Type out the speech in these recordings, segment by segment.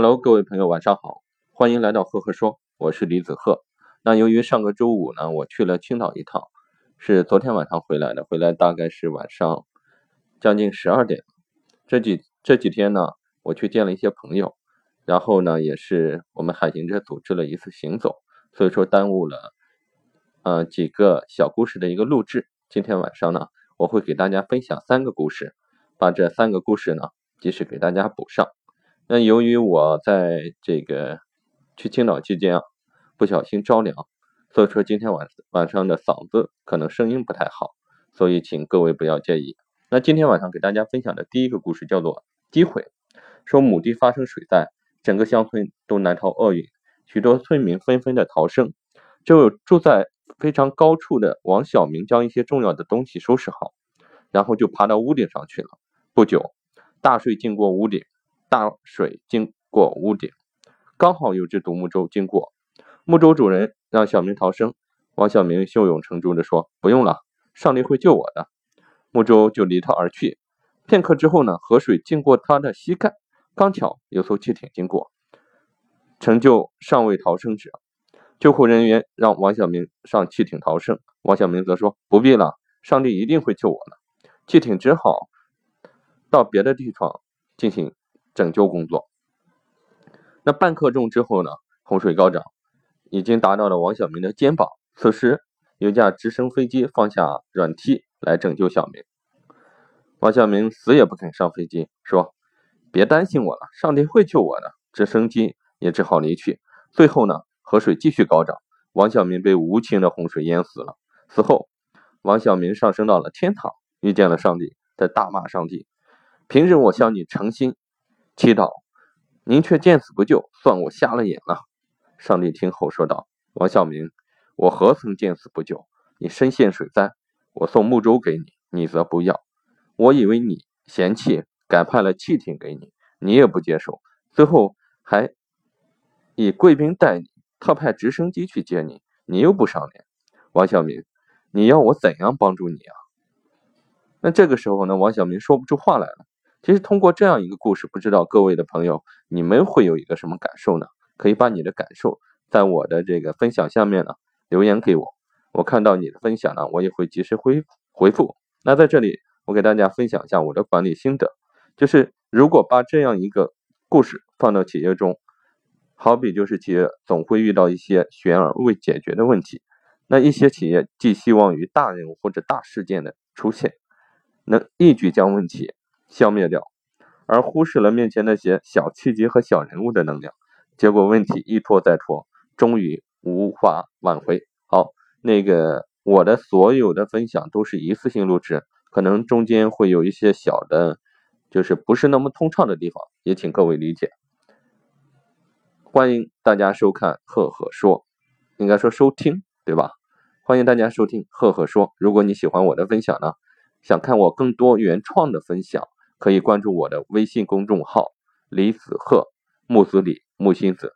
Hello，各位朋友，晚上好，欢迎来到赫赫说，我是李子赫。那由于上个周五呢，我去了青岛一趟，是昨天晚上回来的，回来大概是晚上将近十二点。这几这几天呢，我去见了一些朋友，然后呢，也是我们海行者组织了一次行走，所以说耽误了呃几个小故事的一个录制。今天晚上呢，我会给大家分享三个故事，把这三个故事呢，及时给大家补上。那由于我在这个去青岛期间啊，不小心着凉，所以说今天晚晚上的嗓子可能声音不太好，所以请各位不要介意。那今天晚上给大家分享的第一个故事叫做“机会”，说某地发生水灾，整个乡村都难逃厄运，许多村民纷纷的逃生，只有住在非常高处的王小明将一些重要的东西收拾好，然后就爬到屋顶上去了。不久，大水经过屋顶。大水经过屋顶，刚好有只独木舟经过。木舟主人让小明逃生，王小明胸有成竹地说：“不用了，上帝会救我的。”木舟就离他而去。片刻之后呢，河水经过他的膝盖，刚巧有艘汽艇经过，成就尚未逃生者。救护人员让王小明上汽艇逃生，王小明则说：“不必了，上帝一定会救我的。”汽艇只好到别的地方进行。拯救工作。那半刻钟之后呢？洪水高涨，已经达到了王小明的肩膀。此时，有架直升飞机放下软梯来拯救小明。王小明死也不肯上飞机，说：“别担心我了，上帝会救我的。”直升机也只好离去。最后呢，河水继续高涨，王小明被无情的洪水淹死了。死后，王小明上升到了天堂，遇见了上帝，在大骂上帝：“平日我向你诚心。”祈祷，您却见死不救，算我瞎了眼了。上帝听后说道：“王小明，我何曾见死不救？你身陷水灾，我送木舟给你，你则不要。我以为你嫌弃，改派了汽艇给你，你也不接受。最后还以贵宾待你，特派直升机去接你，你又不赏脸。王小明，你要我怎样帮助你啊？”那这个时候呢，王小明说不出话来了。其实通过这样一个故事，不知道各位的朋友，你们会有一个什么感受呢？可以把你的感受在我的这个分享下面呢留言给我，我看到你的分享呢，我也会及时回回复。那在这里，我给大家分享一下我的管理心得，就是如果把这样一个故事放到企业中，好比就是企业总会遇到一些悬而未解决的问题，那一些企业寄希望于大任务或者大事件的出现，能一举将问题。消灭掉，而忽视了面前那些小契机和小人物的能量，结果问题一拖再拖，终于无法挽回。好，那个我的所有的分享都是一次性录制，可能中间会有一些小的，就是不是那么通畅的地方，也请各位理解。欢迎大家收看赫赫说，应该说收听对吧？欢迎大家收听赫赫说。如果你喜欢我的分享呢，想看我更多原创的分享。可以关注我的微信公众号“李子鹤木子李木心子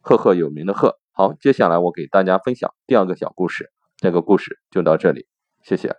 赫赫有名的赫”。好，接下来我给大家分享第二个小故事，这个故事就到这里，谢谢。